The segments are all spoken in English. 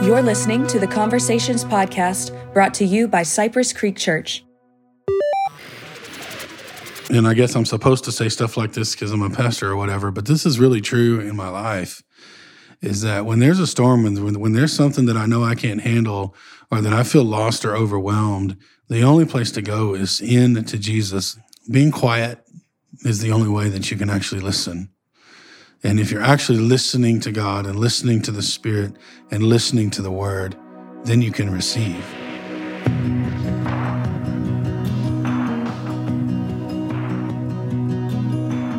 You're listening to the Conversations Podcast brought to you by Cypress Creek Church. And I guess I'm supposed to say stuff like this because I'm a pastor or whatever, but this is really true in my life. Is that when there's a storm, when, when there's something that I know I can't handle or that I feel lost or overwhelmed, the only place to go is in to Jesus. Being quiet is the only way that you can actually listen. And if you're actually listening to God and listening to the Spirit and listening to the Word, then you can receive.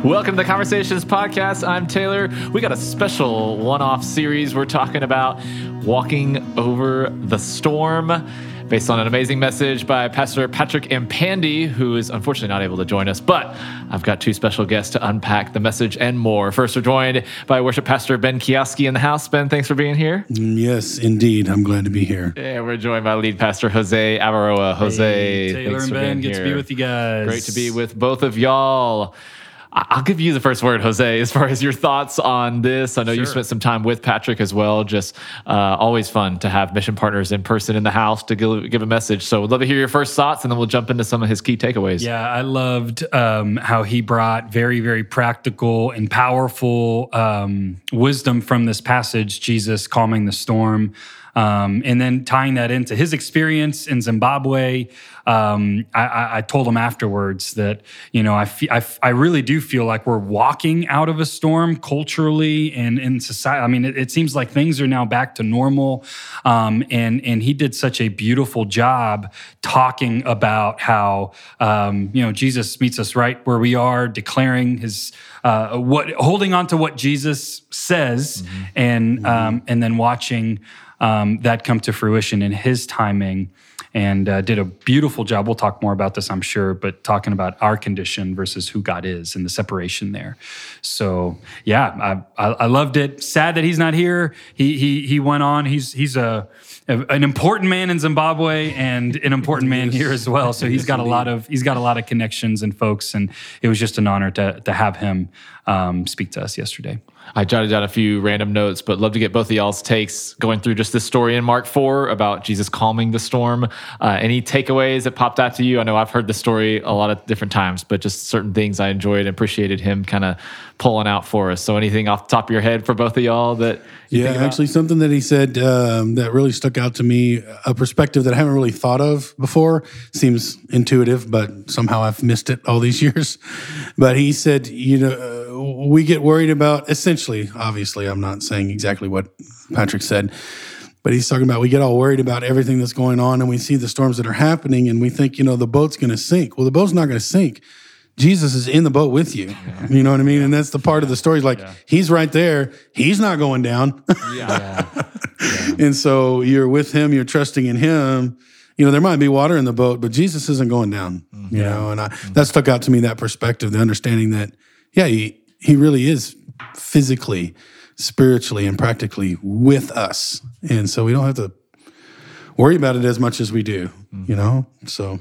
Welcome to the Conversations Podcast. I'm Taylor. We got a special one off series. We're talking about walking over the storm based on an amazing message by Pastor Patrick Mpande, who is unfortunately not able to join us. But I've got two special guests to unpack the message and more. First, we're joined by worship pastor Ben Kiowski in the house. Ben, thanks for being here. Mm, yes, indeed. I'm glad to be here. And we're joined by lead pastor Jose Avaroa. Jose, hey, Taylor and Ben, good to be with you guys. Great to be with both of y'all. I'll give you the first word, Jose, as far as your thoughts on this. I know sure. you spent some time with Patrick as well. Just uh, always fun to have mission partners in person in the house to give, give a message. So, we'd love to hear your first thoughts, and then we'll jump into some of his key takeaways. Yeah, I loved um, how he brought very, very practical and powerful um, wisdom from this passage Jesus calming the storm. Um, and then tying that into his experience in Zimbabwe, um, I, I, told him afterwards that you know I, fe- I, f- I really do feel like we're walking out of a storm culturally and in society. I mean, it, it seems like things are now back to normal, um, and and he did such a beautiful job talking about how um, you know Jesus meets us right where we are, declaring his uh, what holding on to what Jesus says, mm-hmm. and mm-hmm. Um, and then watching um, that come to fruition in his timing and uh, did a beautiful job. We'll talk more about this, I'm sure, but talking about our condition versus who God is and the separation there. So yeah, I, I, I loved it. Sad that he's not here. He he he went on. He's he's a an important man in Zimbabwe and an important man here as well. So he's got a lot of he's got a lot of connections and folks, and it was just an honor to to have him um, speak to us yesterday. I jotted down a few random notes, but love to get both of y'all's takes going through just this story in Mark 4 about Jesus calming the storm. Uh, any takeaways that popped out to you? I know I've heard the story a lot of different times, but just certain things I enjoyed and appreciated him kind of pulling out for us. So anything off the top of your head for both of y'all that yeah, actually something that he said um, that really stuck out to me, a perspective that I haven't really thought of before. Seems intuitive, but somehow I've missed it all these years. But he said, you know we get worried about essentially, obviously, I'm not saying exactly what Patrick said, but he's talking about we get all worried about everything that's going on and we see the storms that are happening and we think, you know, the boat's going to sink. Well, the boat's not going to sink. Jesus is in the boat with you. Yeah. You know what I mean? Yeah. And that's the part of the story. Like yeah. he's right there. He's not going down. yeah. and so you're with him, you're trusting in him. You know, there might be water in the boat, but Jesus isn't going down. Mm-hmm. You know, and I, mm-hmm. that stuck out to me, that perspective, the understanding that, yeah, he, he really is physically, spiritually, and practically with us. And so we don't have to worry about it as much as we do, mm-hmm. you know? So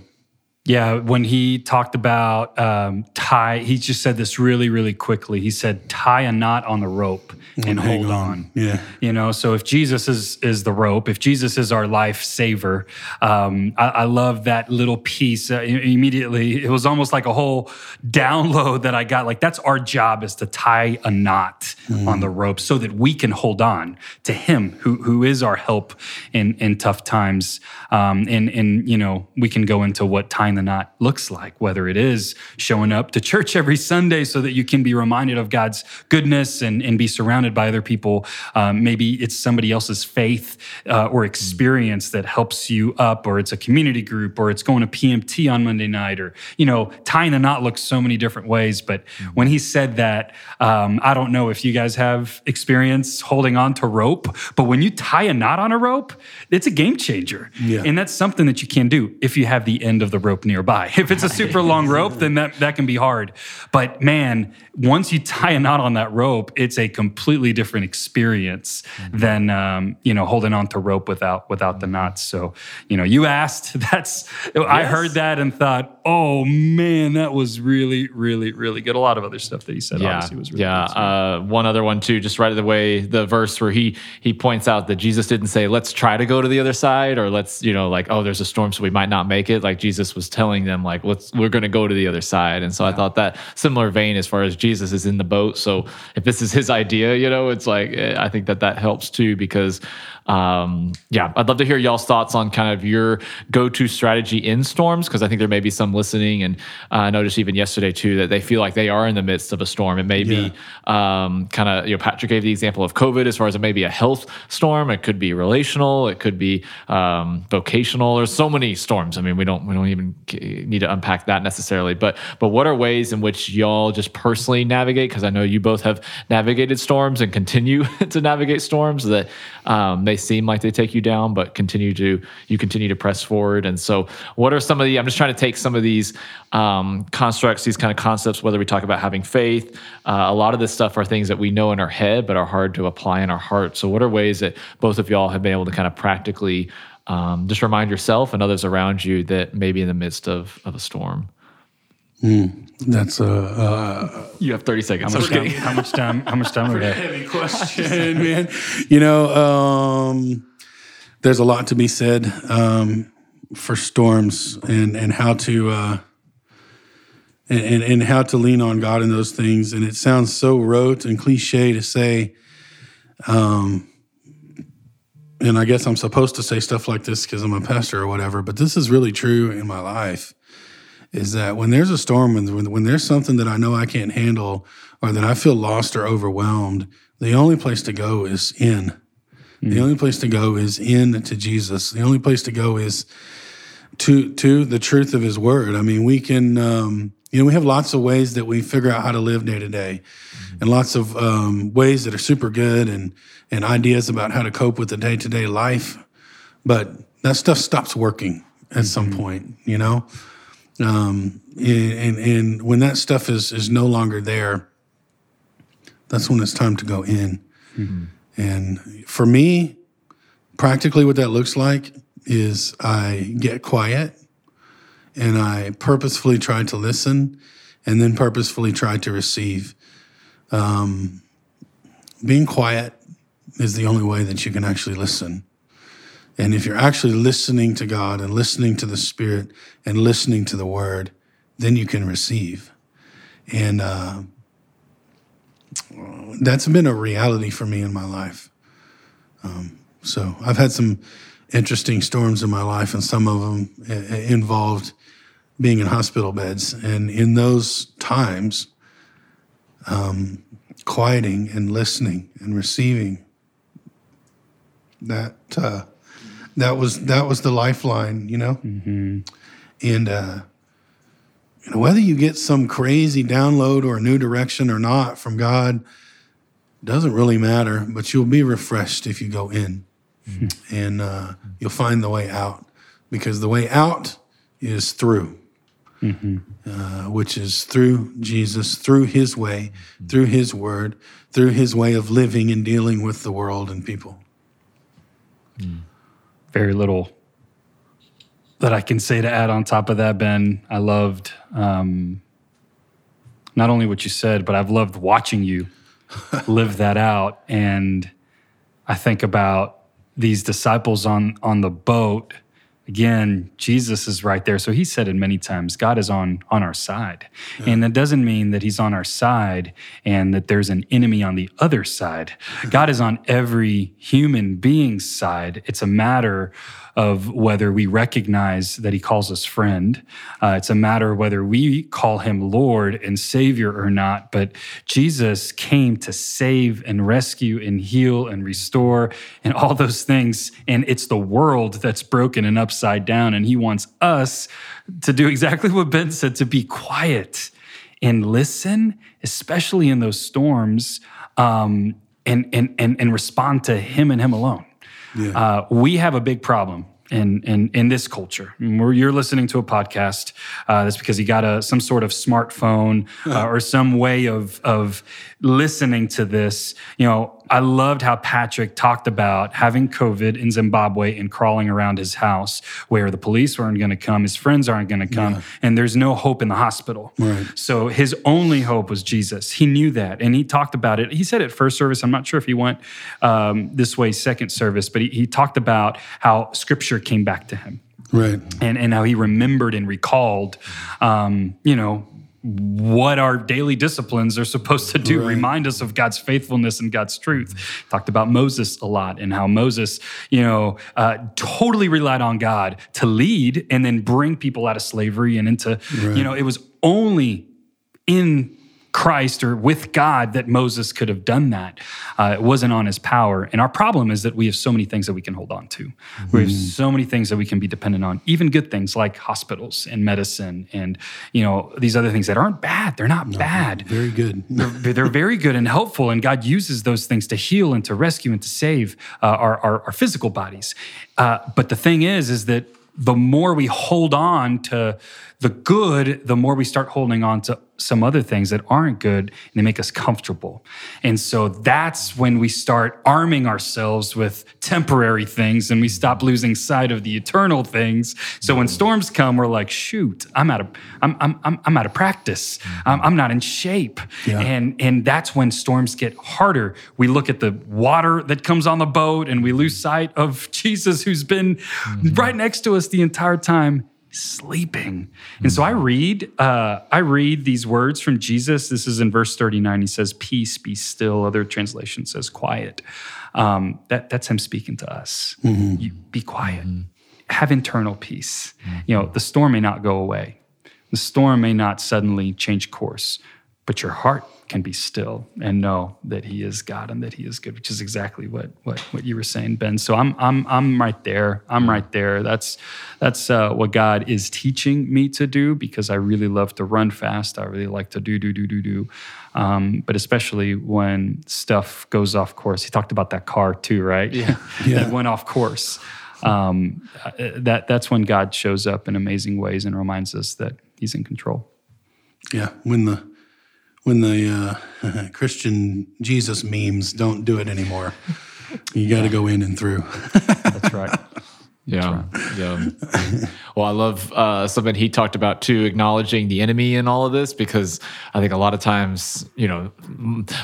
yeah, when he talked about um, tie, he just said this really, really quickly. He said, "Tie a knot on the rope and, hold on. on. Yeah, you know. So if Jesus is is the rope, if Jesus is our life saver, um, I, I, love that little piece. Uh, immediately, it was almost like a whole download that I got. Like that's our job is to tie a knot mm. on the rope so that we can hold on to Him, who who is our help in in tough times. Um, and and you know we can go into what tying the knot looks like, whether it is showing up to church every Sunday so that you can be reminded of God's goodness and, and be surrounded by other people. Um, maybe it's somebody else's faith uh, or experience that helps you up, or it's a community group, or it's going to PMT on Monday night, or you know tying the knot looks so many different ways. But mm-hmm. when he said that, um, I don't know if you guys have experience holding on to rope, but when you tie a knot on a rope, it's a game changer. Yeah. And that's something that you can do if you have the end of the rope nearby. If it's a super long rope, then that, that can be hard. But man, once you tie a knot on that rope, it's a completely different experience mm-hmm. than um, you know holding on to rope without without the knots. So you know, you asked. That's yes. I heard that and thought, oh man, that was really, really, really good. A lot of other stuff that he said yeah, obviously was really yeah. good. so- Uh, one other one too, just right away, the way, the verse where he he points out that Jesus didn't say, "Let's try to go to the other side," or "Let's you know like oh there's a storm so we might not make it." Like Jesus was telling them like let's we're going to go to the other side, and so I thought that similar vein as far as Jesus is in the boat. So if this is his idea, you know, it's like eh, I think that that helps too because. Um, yeah, I'd love to hear y'all's thoughts on kind of your go-to strategy in storms because I think there may be some listening, and uh, I noticed even yesterday too that they feel like they are in the midst of a storm. It may be um, kind of you know Patrick gave the example of COVID as far as it may be a health storm. It could be relational. It could be um, vocational. There's so many storms. I mean, we don't we don't even need to unpack that necessarily. But but what are ways in which y'all just personally navigate? Because I know you both have navigated storms and continue to navigate storms that um, they seem like they take you down, but continue to you continue to press forward. And so, what are some of the? I'm just trying to take some of these um, constructs, these kind of concepts. Whether we talk about having faith, uh, a lot of this stuff are things that we know in our head, but are hard to apply in our heart. So, what are ways that both of y'all have been able to kind of practically um, just remind yourself and others around you that maybe in the midst of of a storm? That's a, uh, You have 30 seconds. how, I'm much time, how much time? How much time? we got? heavy question, man. You know, um, there's a lot to be said um, for storms and and how to uh, and, and and how to lean on God in those things. And it sounds so rote and cliche to say. Um, and I guess I'm supposed to say stuff like this because I'm a pastor or whatever, but this is really true in my life. Is that when there's a storm, when, when there's something that I know I can't handle, or that I feel lost or overwhelmed, the only place to go is in. The only place to go is in to Jesus. The only place to go is to to the truth of His Word. I mean, we can, um, you know, we have lots of ways that we figure out how to live day to day, and lots of um, ways that are super good, and and ideas about how to cope with the day to day life. But that stuff stops working at some point, you know. Um, and, and and when that stuff is is no longer there, that's when it's time to go in. And for me, practically what that looks like is I get quiet and I purposefully try to listen and then purposefully try to receive. Um, being quiet is the only way that you can actually listen. And if you're actually listening to God and listening to the Spirit and listening to the Word, then you can receive. And uh, that's been a reality for me in my life. Um, so I've had some interesting storms in my life, and some of them uh, involved being in hospital beds. And in those times, um, quieting and listening and receiving that uh, that was that was the lifeline, you know. And uh, you know whether you get some crazy download or a new direction or not from God doesn't really matter. But you'll be refreshed if you go in, and uh, you'll find the way out because the way out is through. Uh, which is through Jesus, through His way, through His word, through His way of living and dealing with the world and people. Very little that I can say to add on top of that, Ben. I loved um, not only what you said, but I've loved watching you live that out. And I think about these disciples on on the boat. Again, Jesus is right there. So he said it many times, God is on on our side. And that doesn't mean that he's on our side and that there's an enemy on the other side. God is on every human being's side. It's a matter of whether we recognize that he calls us friend. Uh, it's a matter of whether we call him Lord and Savior or not. But Jesus came to save and rescue and heal and restore and all those things. And it's the world that's broken and upside down. And he wants us to do exactly what Ben said to be quiet and listen, especially in those storms, um, and, and, and, and respond to him and him alone. Uh, we have a big problem in in in this culture. Where you're listening to a podcast, uh, that's because you got a some sort of smartphone uh, or some way of of listening to this. You know, I loved how Patrick talked about having COVID in Zimbabwe and crawling around his house, where the police aren't going to come, his friends aren't going to come, yeah. and there's no hope in the hospital. Right. So his only hope was Jesus. He knew that, and he talked about it. He said at first service. I'm not sure if he went um, this way second service, but he, he talked about how Scripture came back to him. Right. And, and how he remembered and recalled, um, you know, what our daily disciplines are supposed to do, right. remind us of God's faithfulness and God's truth. Talked about Moses a lot and how Moses, you know, uh, totally relied on God to lead and then bring people out of slavery and into, right. you know, it was only in Christ or with God that Moses could have done that. Uh, it wasn't on his power. And our problem is that we have so many things that we can hold on to. Mm-hmm. We have so many things that we can be dependent on, even good things like hospitals and medicine and, you know, these other things that aren't bad. They're not no, bad. Very good. they're, they're, very good and helpful. And God uses those things to heal and to rescue and to save uh, our, our, our, physical bodies. Uh, but the thing is, is that the more we hold on to the good, the more we start holding on to some other things that aren't good and they make us comfortable. And so that's when we start arming ourselves with temporary things and we stop losing sight of the eternal things. So when storms come, we're like, shoot, I'm out of, I'm, I'm, I'm out of practice. I'm, I'm not in shape. Yeah. And, and that's when storms get harder. We look at the water that comes on the boat and we lose sight of Jesus who's been mm-hmm. right next to us the entire time sleeping. And so I read, uh, I read these words from Jesus. This is in verse 39. He says, Peace, be still. Other translation says quiet. Um, that, that's him speaking to us. Mm-hmm. You, be quiet. Mm-hmm. Have internal peace. Mm-hmm. You know, the storm may not go away. The storm may not suddenly change course, but your heart can be still and know that he is God and that he is good, which is exactly what what what you were saying, Ben. So I'm I'm I'm right there. I'm right there. That's that's uh, what God is teaching me to do because I really love to run fast. I really like to do do do do do. Um, but especially when stuff goes off course. He talked about that car too, right? Yeah, yeah. that went off course. Um, uh, that that's when God shows up in amazing ways and reminds us that He's in control. Yeah, when the when the uh, Christian Jesus memes don't do it anymore. You got to go in and through. That's right. Yeah. Yeah. well, I love uh, something he talked about too, acknowledging the enemy in all of this, because I think a lot of times, you know,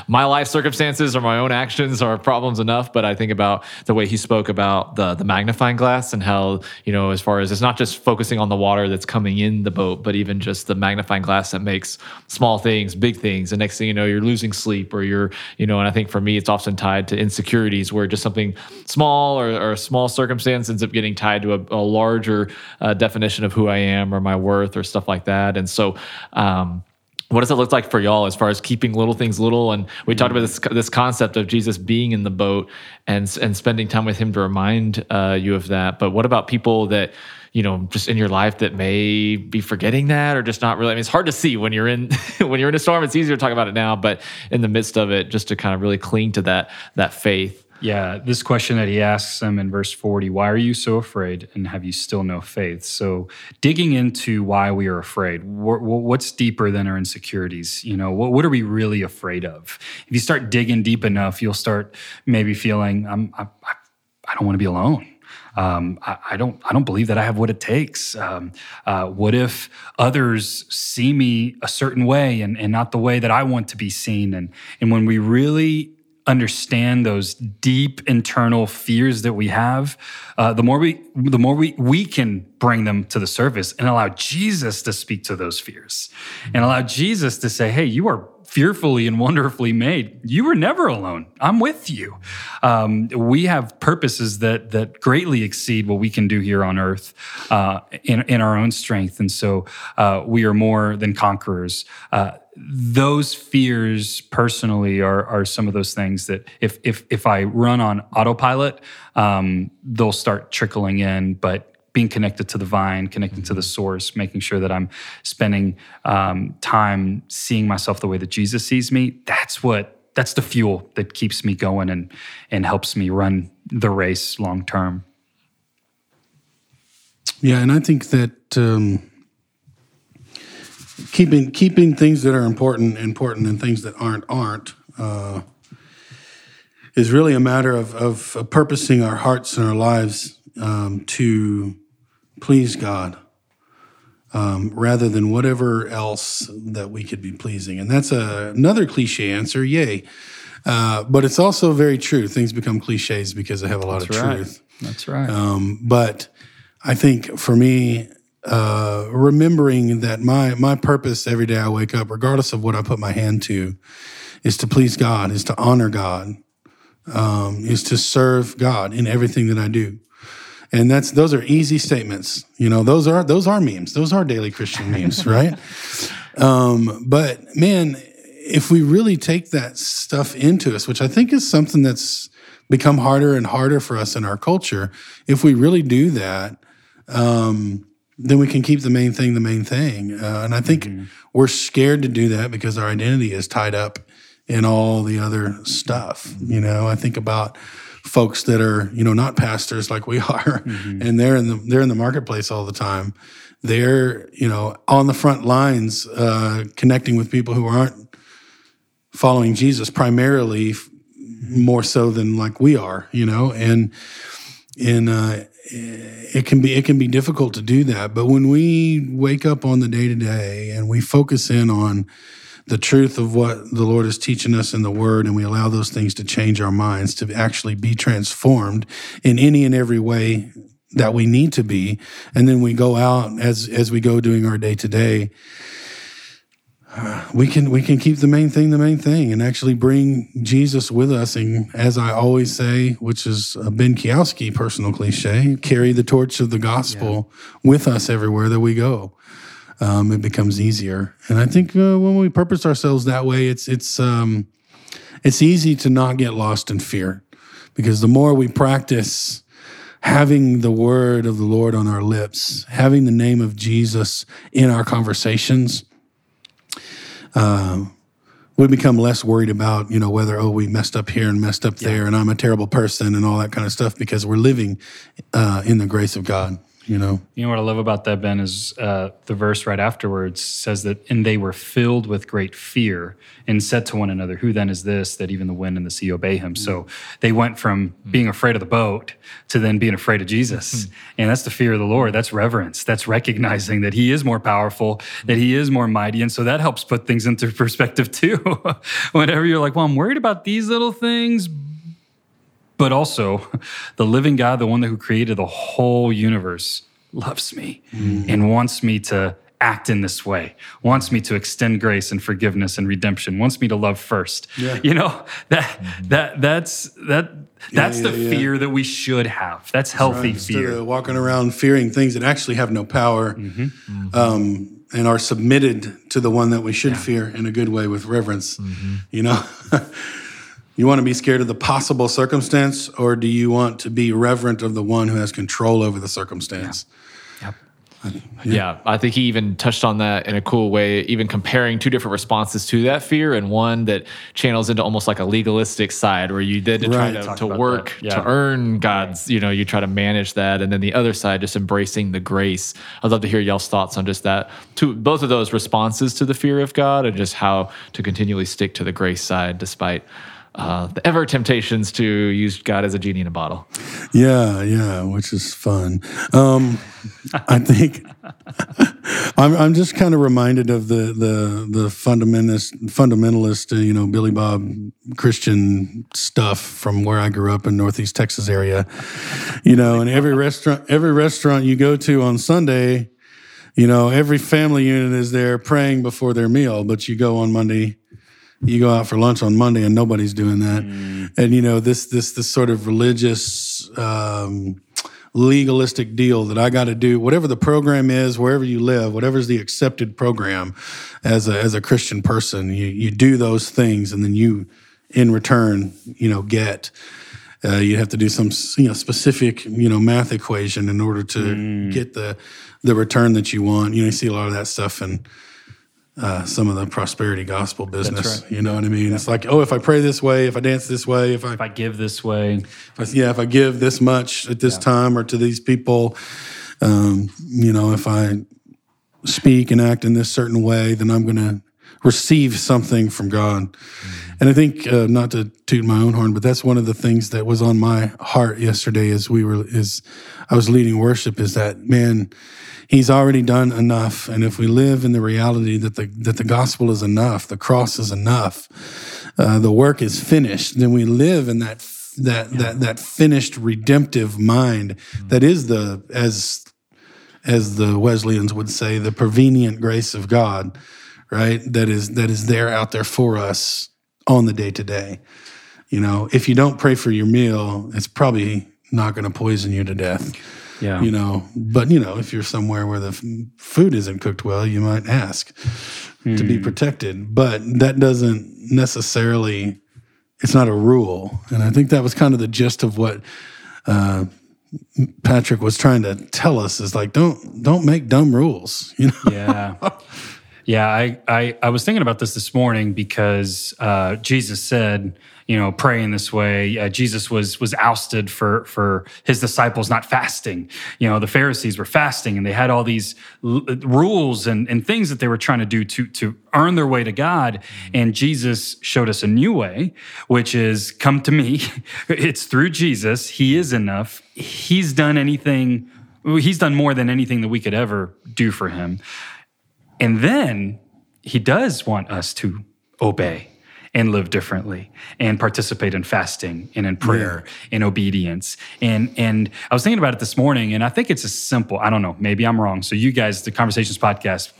my life circumstances or my own actions are problems enough. But I think about the way he spoke about the the magnifying glass and how, you know, as far as it's not just focusing on the water that's coming in the boat, but even just the magnifying glass that makes small things big things. And next thing you know, you're losing sleep or you're, you know, and I think for me, it's often tied to insecurities where just something small or, or a small circumstance ends up getting tied to a, a larger uh, definition of who I am or my worth or stuff like that. And so, um, what does it look like for y'all as far as keeping little things little? And we talked about this this concept of Jesus being in the boat and and spending time with Him to remind uh, you of that. But what about people that you know just in your life that may be forgetting that or just not really? I mean, it's hard to see when you're in when you're in a storm. It's easier to talk about it now, but in the midst of it, just to kind of really cling to that that faith. Yeah, this question that he asks them in verse 40 why are you so afraid and have you still no faith? So, digging into why we are afraid, what's deeper than our insecurities? You know, what, are we really afraid of? If you start digging deep enough, you'll start maybe feeling, I'm, I, I don't want to be alone. Um, I, I, don't I don't believe that I have what it takes. Um, uh, what if others see me a certain way and, and not the way that I want to be seen? And and when we really understand those deep internal fears that we have, uh, the more we the more we we can bring them to the surface and allow Jesus to speak to those fears and allow Jesus to say, "Hey, you are fearfully and wonderfully made. You were never alone. I'm with you. Um, we have purposes that that greatly exceed what we can do here on earth uh, in in our own strength, and so uh, we are more than conquerors." Those fears personally are are some of those things that if if if I run on autopilot, um, they'll start trickling in. But being connected to the vine, connecting to the mm-hmm. source, making sure that I'm spending um, time seeing myself the way that Jesus sees me. That's what that's the fuel that keeps me going and and helps me run the race long term. Yeah, and I think that um, keeping keeping things that are important important and things that aren't aren't uh, is really a matter of, of purposing our hearts and our lives um, to please God um, rather than whatever else that we could be pleasing. And that's a, another cliche answer, yay. Uh, but it's also very true. Things become cliches because they have a lot That's of right. truth. That's right. Um, but I think for me, uh, remembering that my my purpose every day I wake up, regardless of what I put my hand to, is to please God, is to honor God, um, is to serve God in everything that I do. And that's those are easy statements. You know, those are those are memes. Those are daily Christian memes, right? Um, but man, if we really take that stuff into us, which I think is something that's become harder and harder for us in our culture, if we really do that, um, then we can keep the main thing the main thing. Uh, and I think Mm-hmm. we're scared to do that because our identity is tied up in all the other stuff. You know, I think about folks that are you know not pastors like we are, Mm-hmm. and they're in the they're in the marketplace all the time. They're you know on the front lines, uh, connecting with people who aren't following Jesus primarily, more so than like we are. You know, and and uh, it can be it can be difficult to do that. But when we wake up on the day to day and we focus in on the truth of what the Lord is teaching us in the Word, and we allow those things to change our minds to actually be transformed in any and every way that we need to be, and then we go out as as we go doing our day to day. We can we can keep the main thing the main thing, and actually bring Jesus with us. And as I always say, which is a Ben Kiowski personal cliche, carry the torch of the gospel with us everywhere that we go um, it becomes easier. And I think uh, when we purpose ourselves that way, it's it's um, it's easy to not get lost in fear, because the more we practice having the word of the Lord on our lips, having the name of Jesus in our conversations, um, we become less worried about you know whether oh we messed up here and messed up there, and I'm a terrible person and all that kind of stuff because we're living uh, in the grace of God. You know. You know what I love about that, Ben, is uh, the verse right afterwards says that, and they were filled with great fear and said to one another, Who then is this that even the wind and the sea obey him? So they went from being afraid of the boat to then being afraid of Jesus. And that's the fear of the Lord. That's reverence. That's recognizing that he is more powerful, that he is more mighty. And so that helps put things into perspective too. Whenever you're like, Well, I'm worried about these little things, but also the living God, the one that who created the whole universe, loves me and wants me to act in this way, wants me to extend grace and forgiveness and redemption, wants me to love first. Yeah. You know, that that that's that that's yeah, the yeah. fear that we should have. That's healthy Instead fear. of walking around fearing things that actually have no power Mm-hmm. Um, and are submitted to the one that we should fear in a good way with reverence. Mm-hmm. You know, you want to be scared of the possible circumstance, or do you want to be reverent of the one who has control over the circumstance? Yeah, I think he even touched on that in a cool way, even comparing two different responses to that fear, and one that channels into almost like a legalistic side, where you did to try Right. to, to work. Yeah. to earn God's, you know, you try to manage that, and then the other side just embracing the grace. I'd love to hear y'all's thoughts on just that. Two, both of those responses to the fear of God, and just how to continually stick to the grace side despite. Uh, the ever temptations to use God as a genie in a bottle. Yeah, yeah, which is fun. Um, I think I'm, I'm just kind of reminded of the the the fundamentalist fundamentalist, uh, you know, Billy Bob Christian stuff from where I grew up in Northeast Texas area. You know, and every restaurant every restaurant you go to on Sunday, you know, every family unit is there praying before their meal, but you go on Monday you go out for lunch on Monday and nobody's doing that. And you know this this this sort of religious um, legalistic deal that I got to do whatever the program is wherever you live, whatever's the accepted program as a as a Christian person, you you do those things and then you in return you know get. Uh, you have to do some you know specific you know math equation in order to get the the return that you want. You know, you see a lot of that stuff and uh, some of the prosperity gospel business. right. You know what I mean? It's like, oh, if I pray this way, if I dance this way, if I, If I give this way, if I yeah, if I give this much at this time or to these people, Um, you know, if I speak and act in this certain way, then I'm going to receive something from God. And I think, uh, not to toot my own horn, but that's one of the things that was on my heart yesterday as we were, as I was leading worship is that, man, he's already done enough. And if we live in the reality that the, that the gospel is enough, the cross is enough, uh, the work is finished, then we live in that, that, yeah. that, that finished redemptive mind mm-hmm. that is the, as, as the Wesleyans would say, the prevenient grace of God, right? That is, that is there out there for us on the day to day. You know, if you don't pray for your meal, it's probably not going to poison you to death. Yeah. You know, but you know, if you're somewhere where the f- food isn't cooked well, you might ask mm. to be hmm. protected. But that doesn't necessarily. It's not a rule, and I think that was kind of the gist of what uh, Patrick was trying to tell us. Is like don't don't make dumb rules. You know. Yeah. Yeah, I, I, I was thinking about this this morning because uh, Jesus said, you know, pray in this way. Uh, Jesus was was ousted for for his disciples not fasting. You know, the Pharisees were fasting, and they had all these l- rules and, and things that they were trying to do to to earn their way to God. And Jesus showed us a new way, which is come to me. it's through Jesus. He is enough. He's done anything. He's done more than anything that we could ever do for him. And then he does want us to obey and live differently and participate in fasting and in prayer yeah. and obedience. And and I was thinking about it this morning, and I think it's as simple. I don't know. Maybe I'm wrong. So you guys, the Conversations podcast,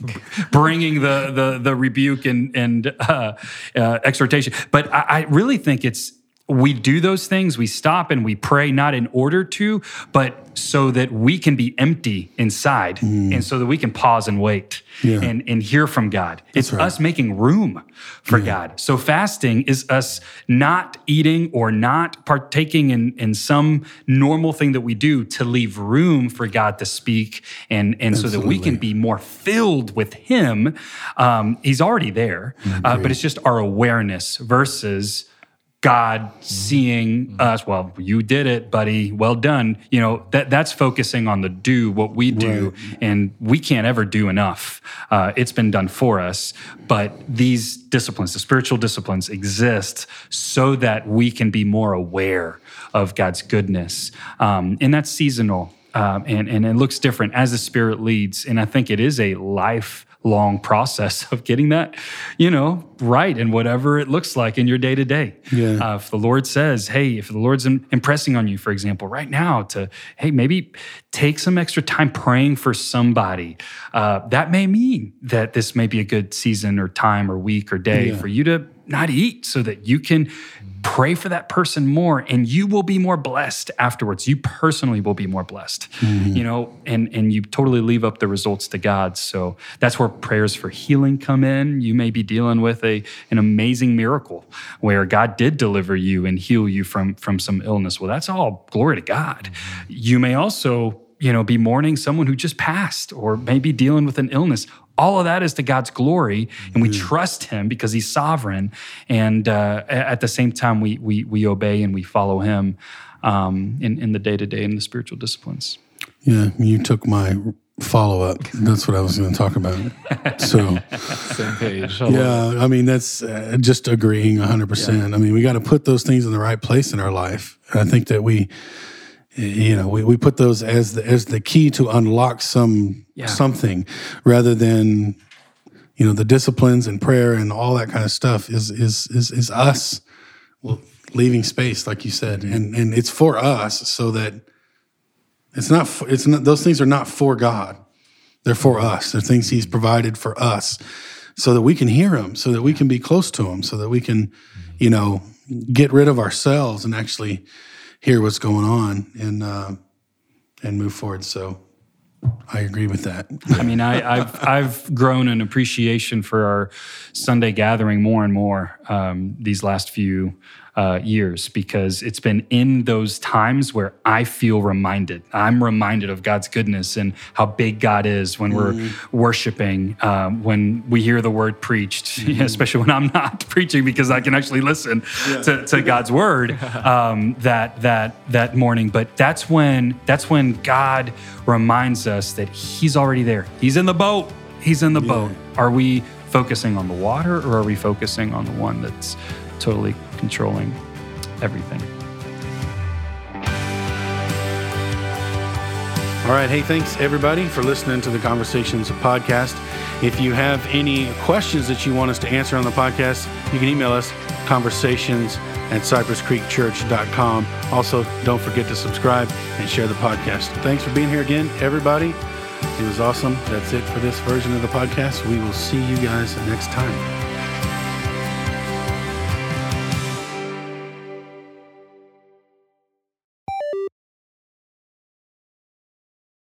bringing the the the rebuke and and uh, uh, exhortation, but I, I really think it's we do those things, we stop and we pray not in order to, but so that we can be empty inside mm. and so that we can pause and wait yeah. and, and hear from God. That's it's right. us making room for yeah. God. So fasting is us not eating or not partaking in, in some normal thing that we do to leave room for God to speak and, and so that we can be more filled with Him. Um, he's already there, uh, but it's just our awareness versus God seeing mm-hmm. us, well, you did it, buddy. Well done. You know, that that's focusing on the do, what we do, right. and we can't ever do enough. Uh, it's been done for us. But these disciplines, the spiritual disciplines, exist so that we can be more aware of God's goodness. Um, and that's seasonal. Um, and, and it looks different as the Spirit leads. And I think it is a life long process of getting that, you know, right and whatever it looks like in your day to day. If the Lord says, hey, if the Lord's impressing on you, for example, right now to, hey, maybe take some extra time praying for somebody, uh, that may mean that this may be a good season or time or week or day yeah. for you to not eat so that you can pray for that person more and you will be more blessed afterwards. You personally will be more blessed mm-hmm. you know and and you totally leave up the results to god. So that's where prayers for healing come in. You may be dealing with a an amazing miracle where god did deliver you and heal you from from some illness. Well that's all glory to god. Mm-hmm. you may also you know be mourning someone who just passed or maybe dealing with an illness all of that is to God's glory, and we mm. trust Him because He's sovereign. And uh, at the same time, we we we obey and we follow Him um, in in the day to day in the spiritual disciplines. Yeah, you took my follow up. That's what I was going to talk about. So, same page. yeah, I mean that's uh, just agreeing 100. Yeah. percent I mean we got to put those things in the right place in our life. I think that we you know we, we put those as the as the key to unlock some yeah. something rather than you know the disciplines and prayer and all that kind of stuff is is is is us leaving space like you said. And and it's for us so that it's not for, it's not those things are not for God. They're for us. They're things he's provided for us so that we can hear him so that we can be close to him so that we can you know get rid of ourselves and actually hear what's going on and uh, and move forward. So I agree with that. I mean, I, have I've grown an appreciation for our Sunday gathering more and more um, these last few uh, years because it's been in those times where I feel reminded. I'm reminded of God's goodness and how big God is when we're mm-hmm. worshiping, um, when we hear the word preached, mm-hmm. especially when I'm not preaching because I can actually listen yeah. to, to, God's word um, that that that morning. But that's when that's when God reminds us that He's already there. He's in the boat. He's in the yeah. boat. Are we focusing on the water or are we focusing on the one that's totally controlling everything. All right. Hey, thanks everybody for listening to the Conversations podcast. If you have any questions that you want us to answer on the podcast, you can email us conversations at cypresscreekchurch.com. Also, don't forget to subscribe and share the podcast. Thanks for being here again, everybody. It was awesome. That's it for this version of the podcast. We will see you guys next time.